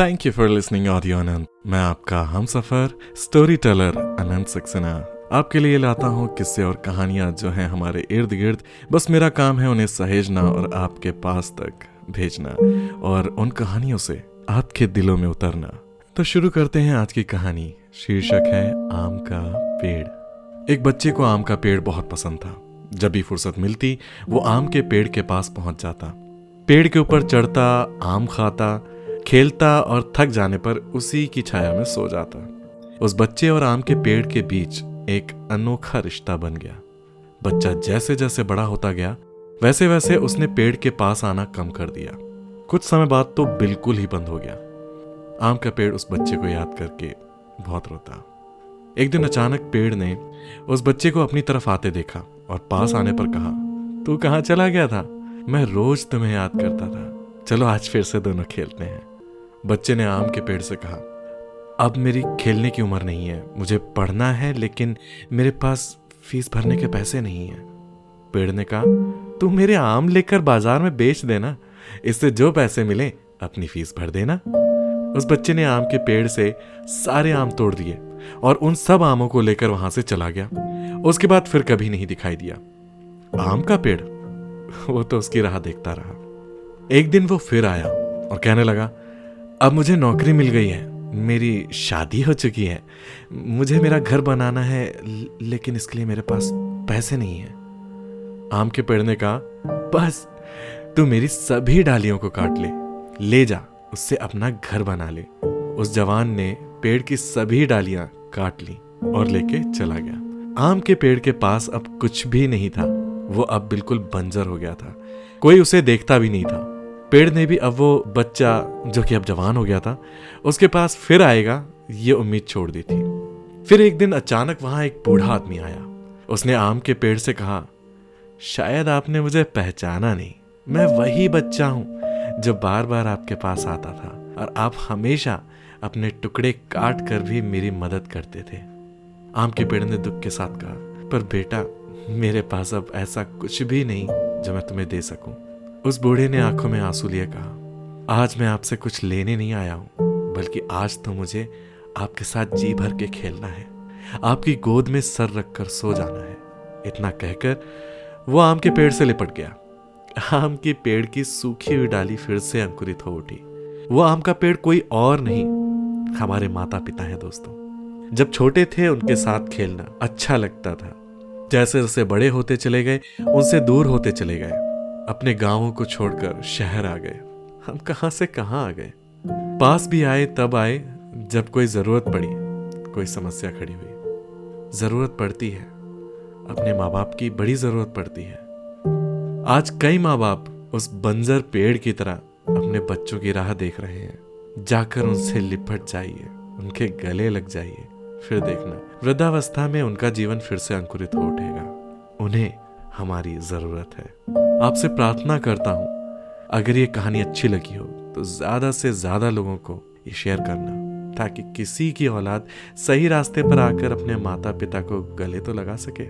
Thank you for listening audio Anant मैं आपका हम सफ़र स्टोरी टेलर अनंत सक्सेना आपके लिए लाता हूँ किस्से और कहानियाँ जो हैं हमारे इर्द गिर्द बस मेरा काम है उन्हें सहेजना और आपके पास तक भेजना और उन कहानियों से आपके दिलों में उतरना। तो शुरू करते हैं आज की कहानी। शीर्षक है, आम का पेड़। एक बच्चे को आम का पेड़ बहुत पसंद था। जब भी फुर्सत मिलती, वो आम के पेड़ के पास पहुँच जाता। पेड़ के ऊपर चढ़ता, आम खाता खेलता और थक जाने पर उसी की छाया में सो जाता। उस बच्चे और आम के पेड़ के बीच एक अनोखा रिश्ता बन गया। बच्चा जैसे जैसे बड़ा होता गया, वैसे वैसे उसने पेड़ के पास आना कम कर दिया। कुछ समय बाद तो बिल्कुल ही बंद हो गया। आम का पेड़ उस बच्चे को याद करके बहुत रोता। एक दिन अचानक पेड़ ने उस बच्चे को अपनी तरफ़ आते देखा और पास आने पर कहा, तू कहाँ चला गया था? मैं रोज तुम्हें याद करता था। चलो आज फिर से दोनों खेलते हैं। बच्चे ने आम के पेड़ से कहा, अब मेरी खेलने की उम्र नहीं है, मुझे पढ़ना है, लेकिन मेरे पास फ़ीस भरने के पैसे नहीं है। पेड़ ने कहा, तू मेरे आम लेकर बाज़ार में बेच देना, इससे जो पैसे मिले, अपनी फ़ीस भर देना। उस बच्चे ने आम के पेड़ से सारे आम तोड़ दिए और उन सब आमों को लेकर वहाँ से चला गया। उसके बाद फिर कभी नहीं दिखाई दिया। आम का पेड़? वो तो उसकी राह देखता रहा। एक दिन वो फिर आया और कहने लगा अब मुझे नौकरी मिल गई है। मेरी शादी हो चुकी है। मुझे मेरा घर बनाना है लेकिन इसके लिए मेरे पास पैसे नहीं है। आम के पेड़ ने कहा, बस, तू मेरी सभी डालियों को काट ले। ले जा, उससे अपना घर बना ले। उस जवान ने पेड़ की सभी डालियाँ काट ली और लेके चला गया। आम के पेड़ के पास अब कुछ भी नहीं था। वो अब बिल्कुल बंजर हो गया था। कोई उसे देखता भी नहीं था। पेड़ ने भी, अब वो बच्चा जो कि अब जवान हो गया था, उसके पास फिर आएगा, ये उम्मीद छोड़ दी थी। फिर एक दिन अचानक वहाँ एक बूढ़ा आदमी आया। उसने आम के पेड़ से कहा, शायद आपने मुझे पहचाना नहीं। मैं वही बच्चा हूँ जो बार बार आपके पास आता था और आप हमेशा अपने टुकड़े काट कर भी मेरी मदद करते थे। आम के पेड़ ने दुख के साथ कहा, पर बेटा, मेरे पास अब ऐसा कुछ भी नहीं जो मैं तुम्हें दे सकूँ। उस बूढ़े ने आँखों में आँसू लिए कहा, आज मैं आपसे कुछ लेने नहीं आया हूँ, बल्कि आज तो मुझे आपके साथ जी भर के खेलना है। आपकी गोद में सर रखकर सो जाना है। इतना कहकर वो आम के पेड़ से लिपट गया। आम के पेड़ की सूखी हुई डाली फिर से अंकुरित हो उठी। वो आम का पेड़ कोई और नहीं, हमारे माता पिता हैं दोस्तों। जब छोटे थे, उनके साथ खेलना अच्छा लगता था। जैसे जैसे बड़े होते चले गए, उनसे दूर होते चले गए। अपने गाँवों को छोड़कर शहर आ गए। हम कहाँ से कहाँ आ गए? पास भी आए, तब आए, जब कोई ज़रूरत पड़ी, कोई समस्या खड़ी हुई। ज़रूरत पड़ती है। अपने माँ बाप की बड़ी ज़रूरत पड़ती है। आज कई माँ बाप उस बंजर पेड़ की तरह अपने बच्चों की राह देख रहे हैं। जाकर उनसे लिपट जाइए, उनके गले लग जाइए, फिर देखना। वृद्धावस्था में उनका जीवन फिर से अंकुरित हो उठेगा। उन्हें हमारी ज़रूरत है। आपसे प्रार्थना करता हूँ, अगर ये कहानी अच्छी लगी हो तो ज़्यादा से ज़्यादा लोगों को ये शेयर करना, ताकि किसी की औलाद सही रास्ते पर आकर अपने माता पिता को गले तो लगा सके।